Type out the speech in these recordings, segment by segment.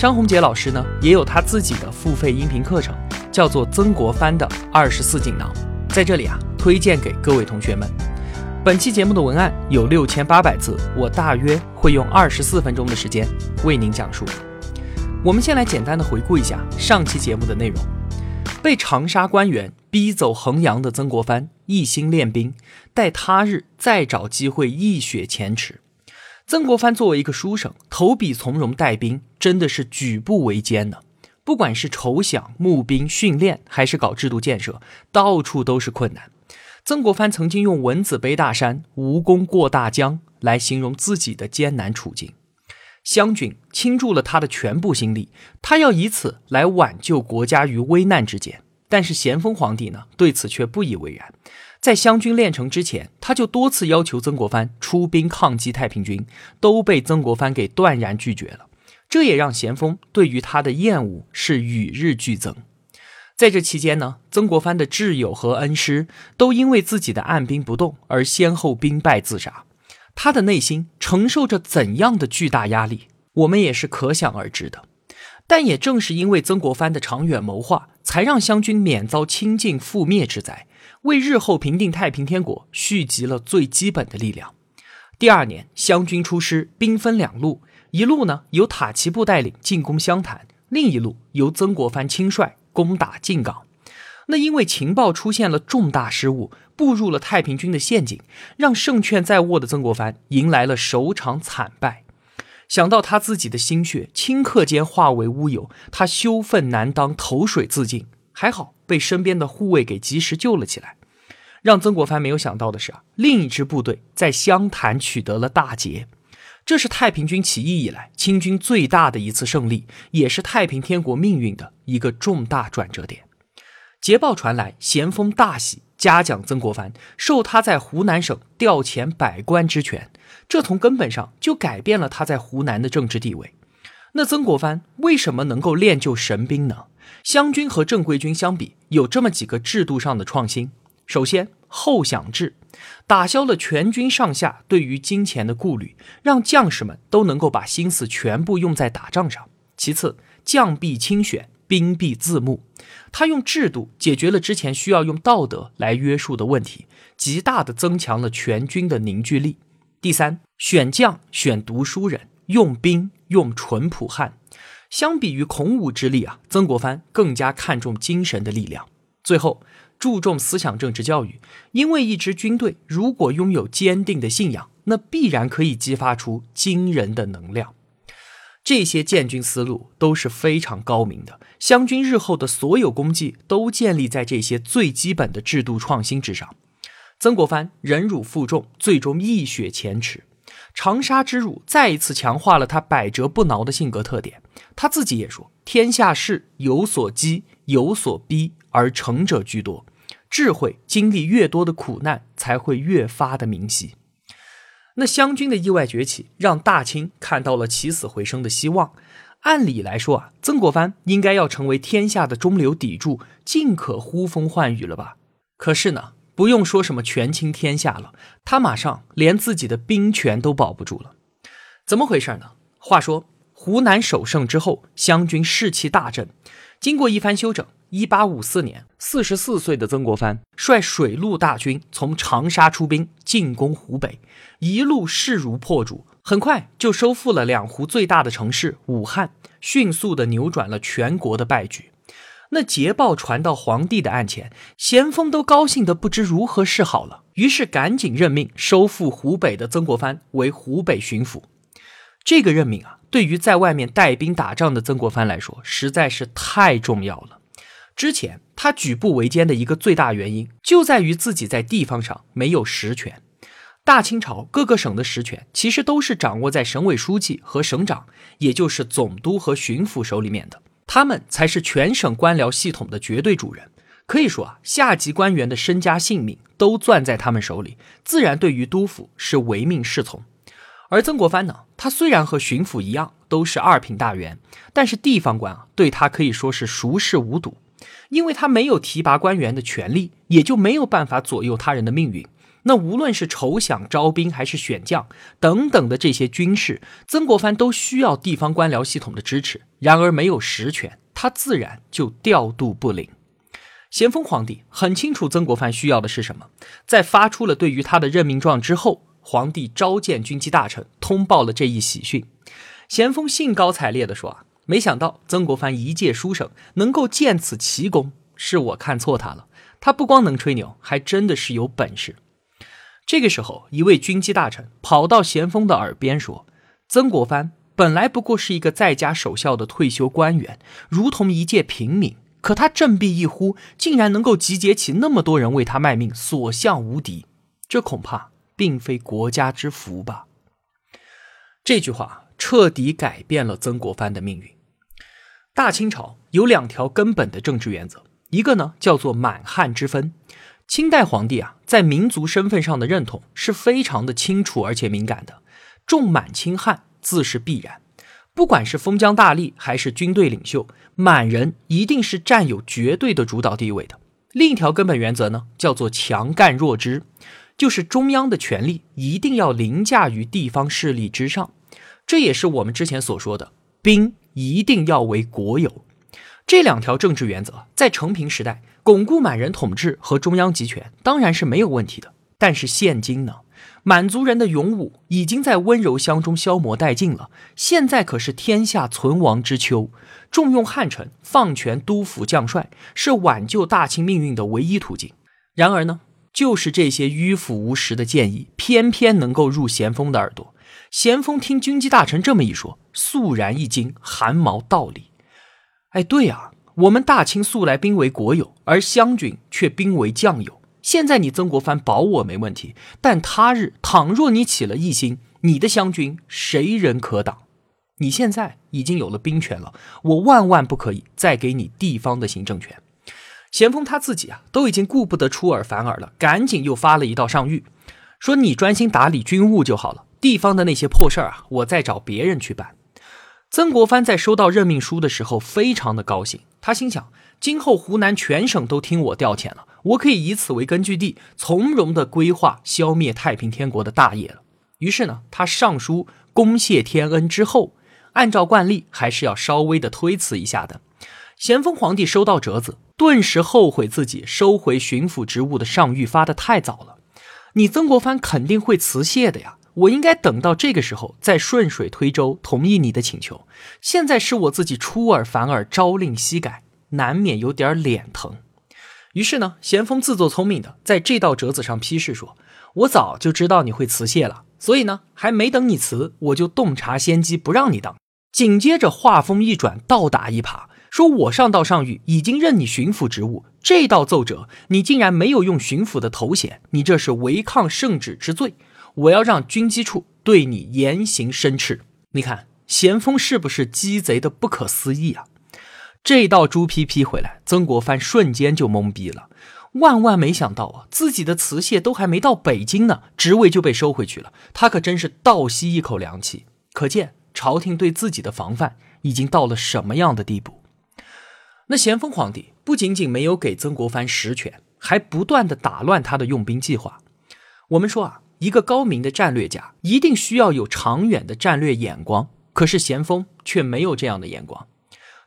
张宏杰老师呢，也有他自己的付费音频课程，叫做《曾国藩的二十四锦囊》。在这里啊，推荐给各位同学们。本期节目的文案有六千八百字，我大约会用二十四分钟的时间为您讲述。我们先来简单的回顾一下上期节目的内容。被长沙官员逼走衡阳的曾国藩，一心练兵，待他日再找机会一雪前耻。曾国藩作为一个书生，投笔从戎带兵，真的是举步维艰呢。不管是筹饷、募兵、训练，还是搞制度建设，到处都是困难。曾国藩曾经用“蚊子背大山，蜈蚣过大江”来形容自己的艰难处境。湘军倾注了他的全部心力，他要以此来挽救国家于危难之间。但是咸丰皇帝呢，对此却不以为然。在湘军练成之前，他就多次要求曾国藩出兵抗击太平军，都被曾国藩给断然拒绝了。这也让咸丰对于他的厌恶是与日俱增。在这期间呢，曾国藩的挚友和恩师都因为自己的按兵不动而先后兵败自杀，他的内心承受着怎样的巨大压力，我们也是可想而知的。但也正是因为曾国藩的长远谋划，才让湘军免遭清尽覆灭之灾。为日后平定太平天国蓄积了最基本的力量。第二年，湘军出师，兵分两路，一路呢由塔奇布带领进攻湘潭，另一路由曾国藩亲率攻打靖港。那因为情报出现了重大失误，步入了太平军的陷阱，让胜券在握的曾国藩迎来了首场惨败。想到他自己的心血顷刻间化为乌有，他羞愤难当，投水自尽。还好被身边的护卫给及时救了起来。让曾国藩没有想到的是啊，另一支部队在湘潭取得了大捷，这是太平军起义以来清军最大的一次胜利，也是太平天国命运的一个重大转折点。捷报传来，咸丰大喜，嘉奖曾国藩，授他在湖南省调遣百官之权，这从根本上就改变了他在湖南的政治地位。那曾国藩为什么能够练就神兵呢？湘军和正规军相比，有这么几个制度上的创新。首先，后饷制打消了全军上下对于金钱的顾虑，让将士们都能够把心思全部用在打仗上。其次，将必亲选，兵必自募。他用制度解决了之前需要用道德来约束的问题，极大的增强了全军的凝聚力。第三，选将选读书人，用兵用淳朴汉。相比于孔武之力啊，曾国藩更加看重精神的力量。最后，注重思想政治教育，因为一支军队如果拥有坚定的信仰，那必然可以激发出惊人的能量。这些建军思路都是非常高明的，湘军日后的所有功绩都建立在这些最基本的制度创新之上。曾国藩忍辱负重，最终一雪前耻。长沙之辱再一次强化了他百折不挠的性格特点。他自己也说：“天下事有所激，有所逼，而成者居多。智慧经历越多的苦难，才会越发的明晰。”那湘军的意外崛起，让大清看到了起死回生的希望。按理来说啊，曾国藩应该要成为天下的中流砥柱，尽可呼风唤雨了吧？可是呢？不用说什么权倾天下了，他马上连自己的兵权都保不住了。怎么回事呢？话说湖南首胜之后，湘军士气大振。经过一番休整，一八五四年，四十四岁的曾国藩率水陆大军从长沙出兵进攻湖北，一路势如破竹，很快就收复了两湖最大的城市武汉，迅速的扭转了全国的败局。那捷报传到皇帝的案前，咸丰都高兴得不知如何是好了，于是赶紧任命收复湖北的曾国藩为湖北巡抚。这个任命啊，对于在外面带兵打仗的曾国藩来说，实在是太重要了。之前他举步维艰的一个最大原因，就在于自己在地方上没有实权。大清朝各个省的实权，其实都是掌握在省委书记和省长，也就是总督和巡抚手里面的。他们才是全省官僚系统的绝对主人。可以说啊，下级官员的身家性命都攥在他们手里，自然对于督府是唯命是从。而曾国藩呢，他虽然和巡抚一样都是二品大员，但是地方官啊对他可以说是熟视无睹，因为他没有提拔官员的权利，也就没有办法左右他人的命运。那无论是筹饷招兵还是选将等等的这些军事，曾国藩都需要地方官僚系统的支持。然而没有实权，他自然就调度不灵。咸丰皇帝很清楚曾国藩需要的是什么，在发出了对于他的任命状之后，皇帝召见军机大臣，通报了这一喜讯。咸丰兴高采烈地说：“啊，没想到曾国藩一介书生能够见此奇功，是我看错他了。他不光能吹牛，还真的是有本事。”这个时候，一位军机大臣跑到咸丰的耳边说：“曾国藩本来不过是一个在家守孝的退休官员，如同一介平民，可他振臂一呼，竟然能够集结起那么多人为他卖命，所向无敌。这恐怕并非国家之福吧？”这句话彻底改变了曾国藩的命运。大清朝有两条根本的政治原则，一个呢叫做满汉之分。清代皇帝啊，在民族身份上的认同是非常的清楚而且敏感的，重满轻汉自是必然。不管是封疆大吏还是军队领袖，满人一定是占有绝对的主导地位的。另一条根本原则呢，叫做强干弱支，就是中央的权力一定要凌驾于地方势力之上。这也是我们之前所说的，兵一定要为国有。这两条政治原则在成平时代。巩固满人统治和中央集权当然是没有问题的，但是现今呢，满族人的勇武已经在温柔乡中消磨殆尽了。现在可是天下存亡之秋，重用汉臣，放权督抚将帅，是挽救大清命运的唯一途径。然而呢，就是这些迂腐无实的建议，偏偏能够入咸丰的耳朵。咸丰听军机大臣这么一说，肃然一惊，汗毛倒立。哎，对呀。我们大清素来兵为国有，而湘军却兵为将有。现在你曾国藩保我没问题，但他日倘若你起了异心，你的湘军谁人可挡？你现在已经有了兵权了，我万万不可以再给你地方的行政权。咸丰他自己啊，都已经顾不得出尔反尔了，赶紧又发了一道上谕，说你专心打理军务就好了，地方的那些破事儿啊，我再找别人去办。曾国藩在收到任命书的时候，非常的高兴。他心想，今后湖南全省都听我调遣了，我可以以此为根据地，从容的规划消灭太平天国的大业了。于是呢，他上书恭谢天恩之后，按照惯例，还是要稍微的推辞一下的。咸丰皇帝收到折子，顿时后悔自己收回巡抚职务的上谕发的太早了。你曾国藩肯定会辞谢的呀。我应该等到这个时候再顺水推舟同意你的请求。现在是我自己出尔反尔，朝令夕改，难免有点脸疼。于是呢，咸丰自作聪明的在这道折子上批示说：“我早就知道你会辞谢了，所以呢，还没等你辞，我就洞察先机，不让你当。”紧接着话锋一转，倒打一耙，说我上道上谕已经任你巡抚职务，这道奏折你竟然没有用巡抚的头衔，你这是违抗圣旨之罪。我要让军机处对你严刑申斥。你看咸丰是不是鸡贼的不可思议啊？这道朱批批回来，曾国藩瞬间就懵逼了。万万没想到啊，自己的辞谢都还没到北京呢，职位就被收回去了。他可真是倒吸一口凉气。可见朝廷对自己的防范已经到了什么样的地步。那咸丰皇帝不仅仅没有给曾国藩实权，还不断的打乱他的用兵计划。我们说啊。一个高明的战略家一定需要有长远的战略眼光，可是咸丰却没有这样的眼光。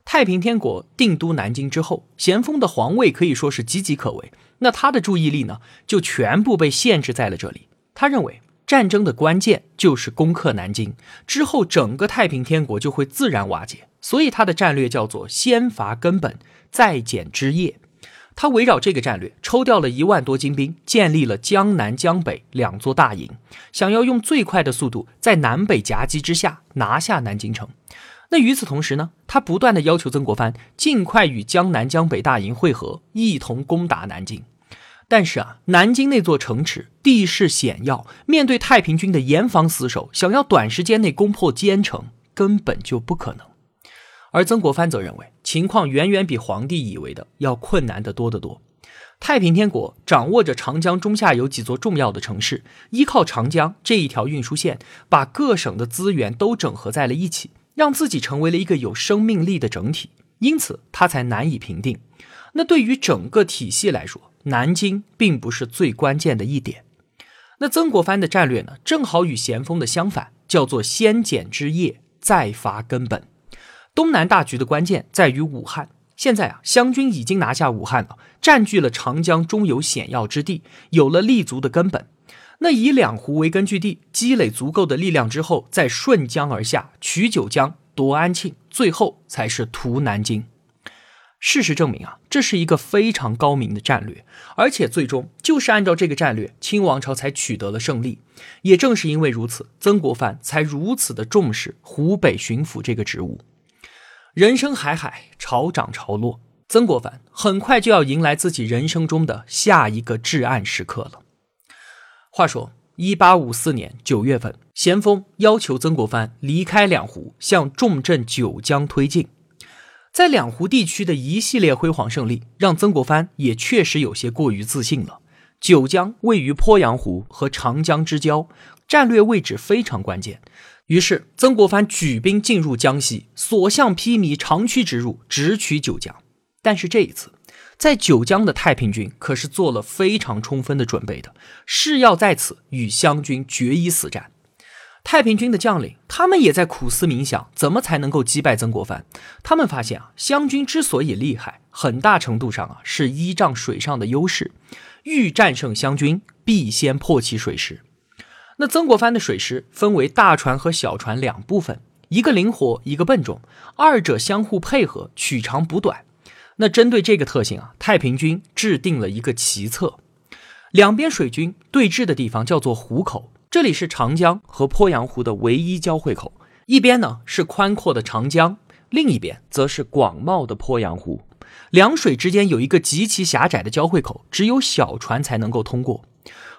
太平天国定都南京之后，咸丰的皇位可以说是岌岌可危，那他的注意力呢，就全部被限制在了这里。他认为战争的关键就是攻克南京，之后整个太平天国就会自然瓦解，所以他的战略叫做先伐根本，再减枝叶。他围绕这个战略，抽调了一万多精兵，建立了江南、江北两座大营，想要用最快的速度在南北夹击之下拿下南京城。那与此同时呢，他不断的要求曾国藩尽快与江南、江北大营会合，一同攻打南京。但是啊，南京那座城池地势险要，面对太平军的严防死守，想要短时间内攻破坚城根本就不可能。而曾国藩则认为情况远远比皇帝以为的要困难得多得多。太平天国掌握着长江中下游几座重要的城市，依靠长江这一条运输线，把各省的资源都整合在了一起，让自己成为了一个有生命力的整体，因此他才难以平定。那对于整个体系来说，南京并不是最关键的一点。那曾国藩的战略呢，正好与咸丰的相反，叫做先剪枝叶，再伐根本。东南大局的关键在于武汉。现在啊，湘军已经拿下武汉了，占据了长江中游险要之地，有了立足的根本。那以两湖为根据地，积累足够的力量之后，再顺江而下，取九江，夺安庆，最后才是屠南京。事实证明啊，这是一个非常高明的战略，而且最终就是按照这个战略，清王朝才取得了胜利。也正是因为如此，曾国藩才如此的重视湖北巡抚这个职务。人生海海，潮涨潮落，曾国藩很快就要迎来自己人生中的下一个至暗时刻了。话说，一八五四年九月份，咸丰要求曾国藩离开两湖，向重镇九江推进。在两湖地区的一系列辉煌胜利，让曾国藩也确实有些过于自信了。九江位于鄱阳湖和长江之交，战略位置非常关键。于是，曾国藩举兵进入江西，所向披靡，长驱直入，直取九江。但是这一次，在九江的太平军可是做了非常充分的准备的，是要在此与湘军决一死战。太平军的将领，他们也在苦思冥想，怎么才能够击败曾国藩？他们发现啊，湘军之所以厉害，很大程度上啊是依仗水上的优势。欲战胜湘军，必先破其水师。那曾国藩的水师分为大船和小船两部分，一个灵活，一个笨重，二者相互配合，取长补短。那针对这个特性啊，太平军制定了一个奇策。两边水军对峙的地方叫做湖口。这里是长江和鄱阳湖的唯一交汇口，一边呢是宽阔的长江，另一边则是广袤的鄱阳湖。两水之间有一个极其狭窄的交汇口，只有小船才能够通过。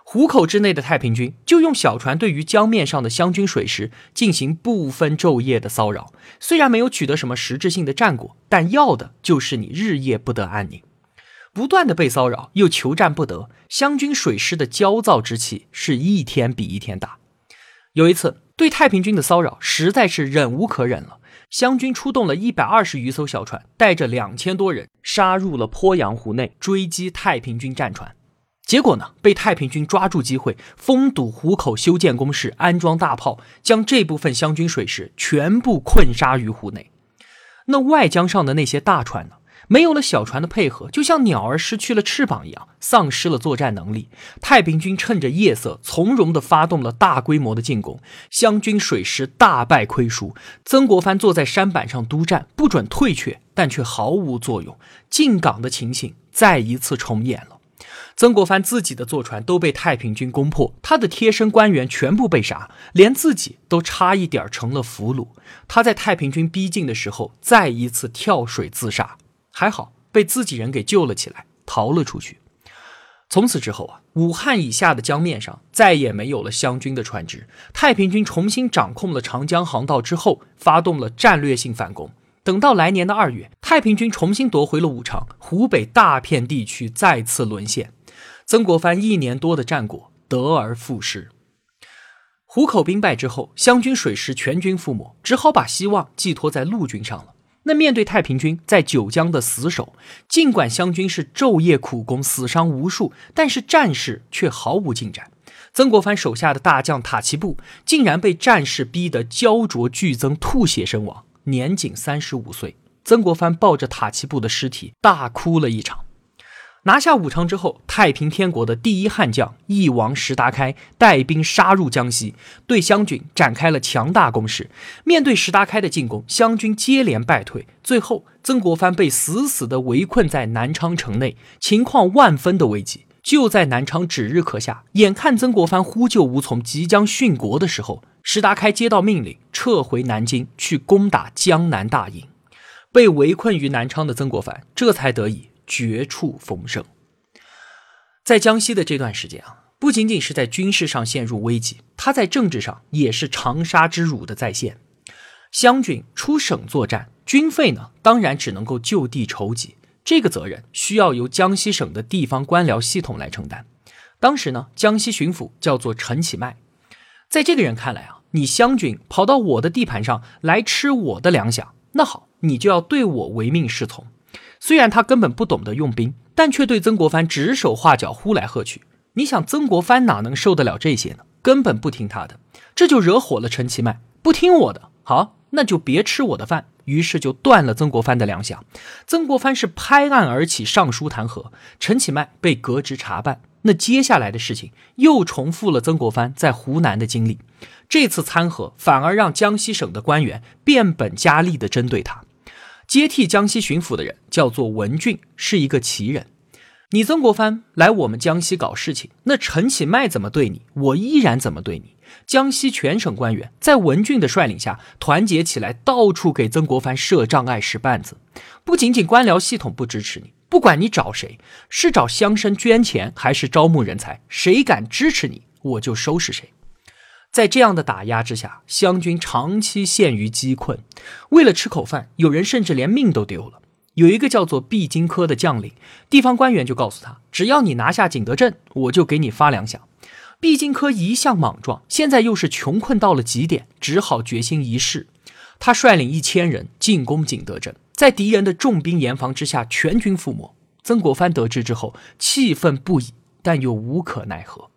湖口之内的太平军就用小船对于江面上的湘军水师进行不分昼夜的骚扰，虽然没有取得什么实质性的战果，但要的就是你日夜不得安宁。不断的被骚扰，又求战不得，湘军水师的焦躁之气是一天比一天大。有一次，对太平军的骚扰实在是忍无可忍了，湘军出动了一百二十余艘小船，带着两千多人杀入了鄱阳湖内，追击太平军战船。结果呢，被太平军抓住机会，封堵湖口，修建工事，安装大炮，将这部分湘军水师全部困杀于湖内。那外江上的那些大船呢？没有了小船的配合，就像鸟儿失去了翅膀一样，丧失了作战能力。太平军趁着夜色，从容地发动了大规模的进攻，湘军水师大败亏输。曾国藩坐在山板上督战，不准退却，但却毫无作用。进港的情形再一次重演了。曾国藩自己的坐船都被太平军攻破，他的贴身官员全部被杀，连自己都差一点成了俘虏。他在太平军逼近的时候，再一次跳水自杀。还好被自己人给救了起来，逃了出去。从此之后啊，武汉以下的江面上再也没有了湘军的船只。太平军重新掌控了长江航道之后，发动了战略性反攻。等到来年的二月，太平军重新夺回了武昌，湖北大片地区再次沦陷。曾国藩一年多的战果得而复失。湖口兵败之后，湘军水师全军覆没，只好把希望寄托在陆军上了。那面对太平军在九江的死守，尽管湘军是昼夜苦攻，死伤无数，但是战事却毫无进展。曾国藩手下的大将塔奇布竟然被战事逼得焦灼剧增，吐血身亡，年仅三十五岁。曾国藩抱着塔奇布的尸体大哭了一场。拿下武昌之后，太平天国的第一悍将翼王石达开带兵杀入江西，对湘军展开了强大攻势。面对石达开的进攻，湘军接连败退，最后曾国藩被死死地围困在南昌城内，情况万分的危急。就在南昌指日可下，眼看曾国藩呼救无从，即将殉国的时候，石达开接到命令，撤回南京去攻打江南大营。被围困于南昌的曾国藩，这才得以。绝处逢生，在江西的这段时间啊，不仅仅是在军事上陷入危机，他在政治上也是长沙之辱的再现。湘军出省作战，军费呢，当然只能够就地筹集，这个责任需要由江西省的地方官僚系统来承担。当时呢，江西巡抚叫做陈其迈，在这个人看来啊，你湘军跑到我的地盘上来吃我的粮饷，那好，你就要对我唯命是从。虽然他根本不懂得用兵，但却对曾国藩指手画脚、呼来喝去。你想，曾国藩哪能受得了这些呢？根本不听他的，这就惹火了陈其迈。不听我的，好，那就别吃我的饭。于是就断了曾国藩的粮饷。曾国藩是拍案而起，上书弹劾陈启迈，被革职查办。那接下来的事情又重复了曾国藩在湖南的经历。这次参劾反而让江西省的官员变本加厉地针对他。接替江西巡抚的人叫做文俊，是一个奇人。你曾国藩来我们江西搞事情，那陈启迈怎么对你，我依然怎么对你。江西全省官员在文俊的率领下团结起来，到处给曾国藩设障碍、使绊子。不仅仅官僚系统不支持你。不管你找谁，是找乡绅捐钱，还是招募人才，谁敢支持你，我就收拾谁。在这样的打压之下，湘军长期陷于饥困，为了吃口饭，有人甚至连命都丢了。有一个叫做毕金科的将领，地方官员就告诉他，只要你拿下景德镇，我就给你发粮饷。毕金科一向莽撞，现在又是穷困到了极点，只好决心一试。他率领一千人进攻景德镇。在敌人的重兵严防之下，全军覆没。曾国藩得知之后，气愤不已，但又无可奈何。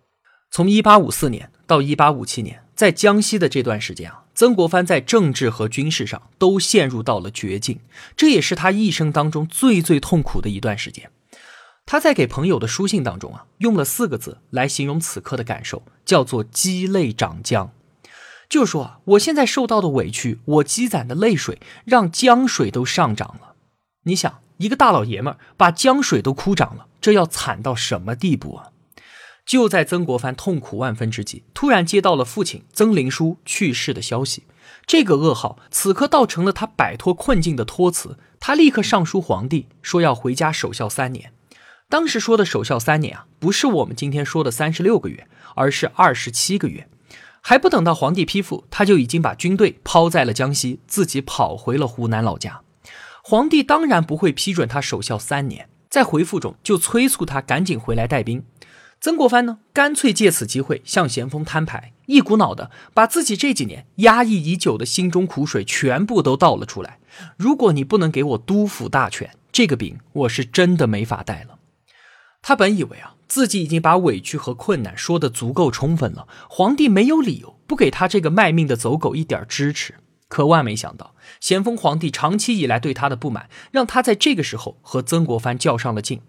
从一八五四年到一八五七年，在江西的这段时间啊，曾国藩在政治和军事上都陷入到了绝境，这也是他一生当中最最痛苦的一段时间。他在给朋友的书信当中啊，用了四个字来形容此刻的感受，叫做“积泪涨江”。就说啊，我现在受到的委屈，我积攒的泪水，让江水都上涨了。你想，一个大老爷们儿把江水都哭涨了，这要惨到什么地步啊？就在曾国藩痛苦万分之际，突然接到了父亲曾林书去世的消息。这个噩耗此刻倒成了他摆脱困境的托词。他立刻上书皇帝，说要回家守孝三年。当时说的守孝三年啊，不是我们今天说的三十六个月，而是二十七个月。还不等到皇帝批复，他就已经把军队抛在了江西，自己跑回了湖南老家。皇帝当然不会批准他守孝三年，在回复中就催促他赶紧回来带兵。曾国藩呢，干脆借此机会向咸丰摊牌，一股脑的把自己这几年压抑已久的心中苦水全部都倒了出来。如果你不能给我督抚大权，这个饼我是真的没法带了。他本以为啊。自己已经把委屈和困难说得足够充分了，皇帝没有理由不给他这个卖命的走狗一点支持。可万没想到，咸丰皇帝长期以来对他的不满，让他在这个时候和曾国藩较上了劲。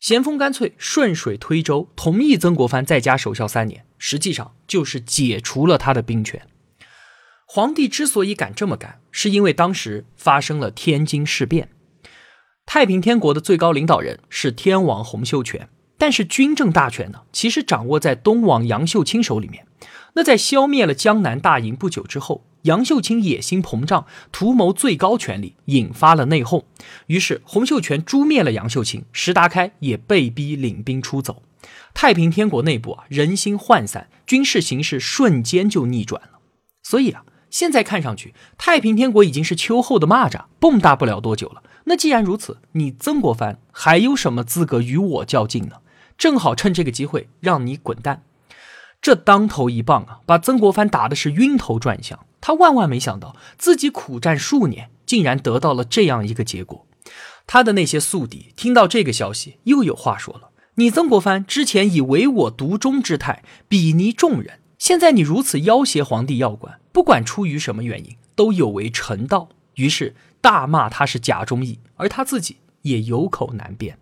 咸丰干脆顺水推舟，同意曾国藩在家守孝三年，实际上就是解除了他的兵权。皇帝之所以敢这么干，是因为当时发生了天津事变，太平天国的最高领导人是天王洪秀全。但是军政大权呢，其实掌握在东王杨秀清手里面。那在消灭了江南大营不久之后，杨秀清野心膨胀，图谋最高权力，引发了内讧。于是洪秀全诛灭了杨秀清，石达开也被逼领兵出走。太平天国内部啊，人心涣散，军事形势瞬间就逆转了。所以啊，现在看上去太平天国已经是秋后的蚂蚱，蹦跶不了多久了。那既然如此，你曾国藩还有什么资格与我较劲呢？正好趁这个机会让你滚蛋，这当头一棒啊，把曾国藩打的是晕头转向。他万万没想到，自己苦战数年，竟然得到了这样一个结果。他的那些宿敌听到这个消息，又有话说了：你曾国藩之前以唯我独忠之态比拟众人，现在你如此要挟皇帝要官，不管出于什么原因，都有违臣道。于是大骂他是假忠义，而他自己也有口难辩。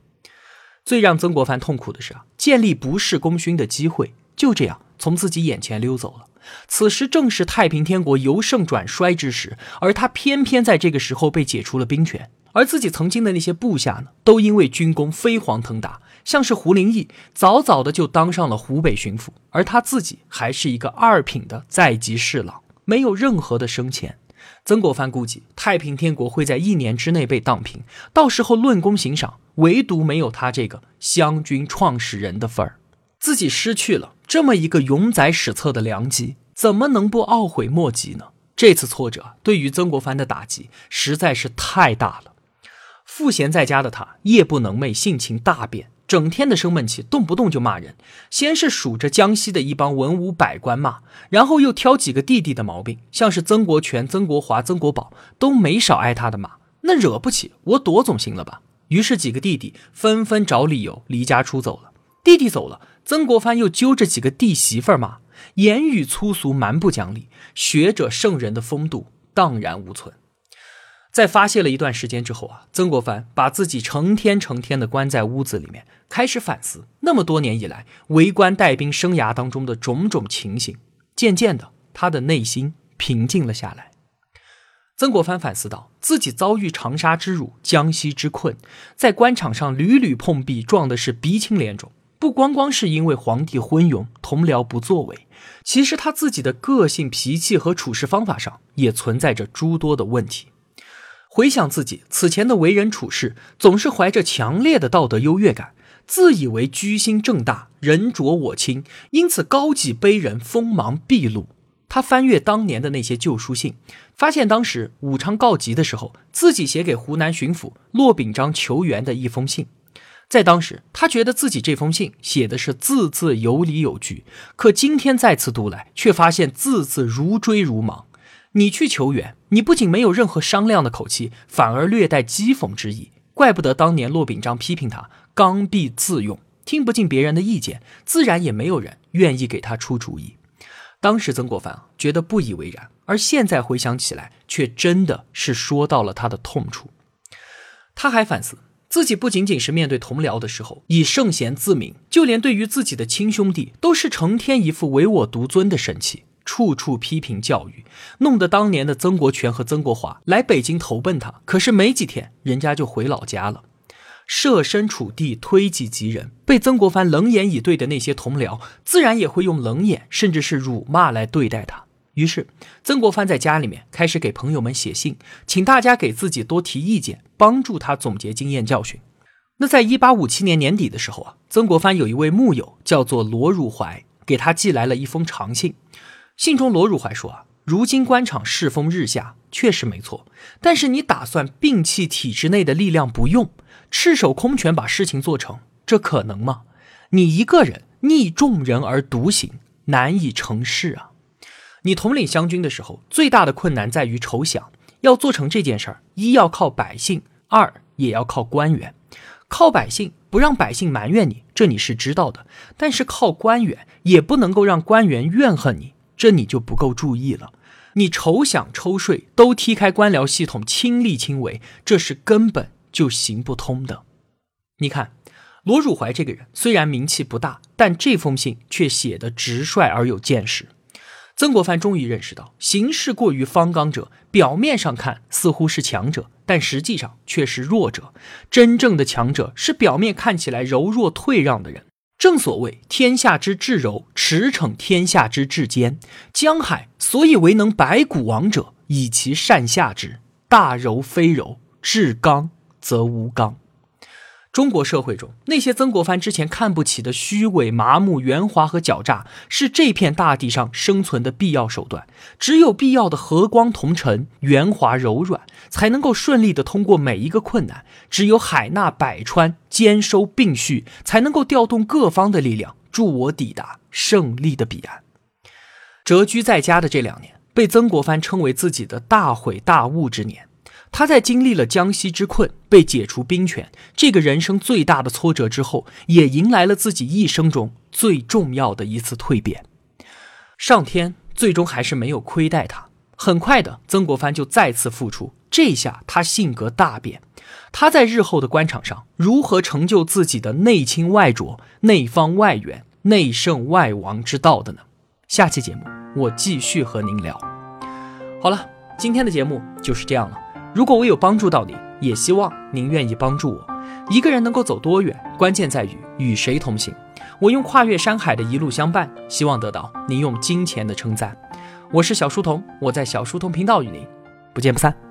最让曾国藩痛苦的是啊，建立不世功勋的机会就这样从自己眼前溜走了。此时正是太平天国由盛转衰之时，而他偏偏在这个时候被解除了兵权。而自己曾经的那些部下呢，都因为军功飞黄腾达，像是胡林翼，早早的就当上了湖北巡抚，而他自己还是一个二品的在籍侍郎，没有任何的升迁。曾国藩估计太平天国会在一年之内被荡平，到时候论功行赏，唯独没有他这个湘军创始人的份儿。自己失去了这么一个永载史册的良机，怎么能不懊悔莫及呢？这次挫折对于曾国藩的打击实在是太大了。赋闲在家的他，夜不能寐，性情大变，整天的生闷气，动不动就骂人。先是数着江西的一帮文武百官骂，然后又挑几个弟弟的毛病，像是曾国荃、曾国华、曾国宝都没少挨他的骂。那惹不起，我躲总行了吧？于是几个弟弟纷纷找理由离家出走了。弟弟走了，曾国藩又揪着几个弟媳妇儿骂，言语粗俗，蛮不讲理，学者圣人的风度荡然无存。在发泄了一段时间之后啊，曾国藩把自己成天成天的关在屋子里面，开始反思那么多年以来为官带兵生涯当中的种种情形。渐渐的，他的内心平静了下来。曾国藩反思到，自己遭遇长沙之辱、江西之困，在官场上屡屡碰壁，撞的是鼻青脸肿。不光光是因为皇帝昏庸、同僚不作为，其实他自己的个性、脾气和处事方法上也存在着诸多的问题。回想自己此前的为人处事，总是怀着强烈的道德优越感，自以为居心正大、人浊我清，因此高己卑人、锋芒毕露。他翻阅当年的那些旧书信，发现当时武昌告急的时候，自己写给湖南巡抚骆秉章求援的一封信，在当时他觉得自己这封信写的是字字有理有据，可今天再次读来，却发现字字如锥如芒。你去求援，你不仅没有任何商量的口气，反而略带讥讽之意。怪不得当年骆秉章批评他刚愎自用，听不进别人的意见，自然也没有人愿意给他出主意。当时曾国藩觉得不以为然，而现在回想起来，却真的是说到了他的痛处。他还反思自己不仅仅是面对同僚的时候以圣贤自明，就连对于自己的亲兄弟，都是成天一副唯我独尊的神气。处处批评教育，弄得当年的曾国荃和曾国华来北京投奔他，可是没几天，人家就回老家了。设身处地，推己及人，被曾国藩冷眼以对的那些同僚，自然也会用冷眼，甚至是辱骂来对待他。于是，曾国藩在家里面开始给朋友们写信，请大家给自己多提意见，帮助他总结经验教训。那在一八五七年年底的时候啊，曾国藩有一位幕友叫做罗汝怀，给他寄来了一封长信。信中，罗汝怀说：“啊，如今官场世风日下，确实没错。但是你打算摒弃体制内的力量不用，赤手空拳把事情做成，这可能吗？你一个人逆众人而独行，难以成事啊！你统领湘军的时候，最大的困难在于筹饷。要做成这件事儿，一要靠百姓，二也要靠官员。靠百姓不让百姓埋怨你，这你是知道的；但是靠官员，也不能够让官员怨恨你。”这你就不够注意了，你筹饷抽税都踢开官僚系统，亲力亲为，这是根本就行不通的。你看，罗汝怀这个人虽然名气不大，但这封信却写得直率而有见识。曾国藩终于认识到，行事过于方刚者，表面上看似乎是强者，但实际上却是弱者。真正的强者是表面看起来柔弱退让的人。正所谓天下之至柔，驰骋天下之至坚。江海所以为能百谷王者，以其善下之。大柔非柔，至刚则无刚。中国社会中，那些曾国藩之前看不起的虚伪、麻木、圆滑和狡诈，是这片大地上生存的必要手段。只有必要的和光同尘、圆滑柔软，才能够顺利的通过每一个困难。只有海纳百川、兼收并蓄，才能够调动各方的力量，助我抵达胜利的彼岸。谪居在家的这两年，被曾国藩称为自己的大悔大悟之年。他在经历了江西之困、被解除兵权这个人生最大的挫折之后，也迎来了自己一生中最重要的一次蜕变。上天最终还是没有亏待他，很快的，曾国藩就再次复出。这下他性格大变，他在日后的官场上如何成就自己的内清外浊、内方外圆、内圣外王之道的呢？下期节目我继续和您聊。好了，今天的节目就是这样了。如果我有帮助到你，也希望您愿意帮助我。一个人能够走多远，关键在于与谁同行。我用跨越山海的一路相伴，希望得到您用金钱的称赞。我是小书童，我在小书童频道与您不见不散。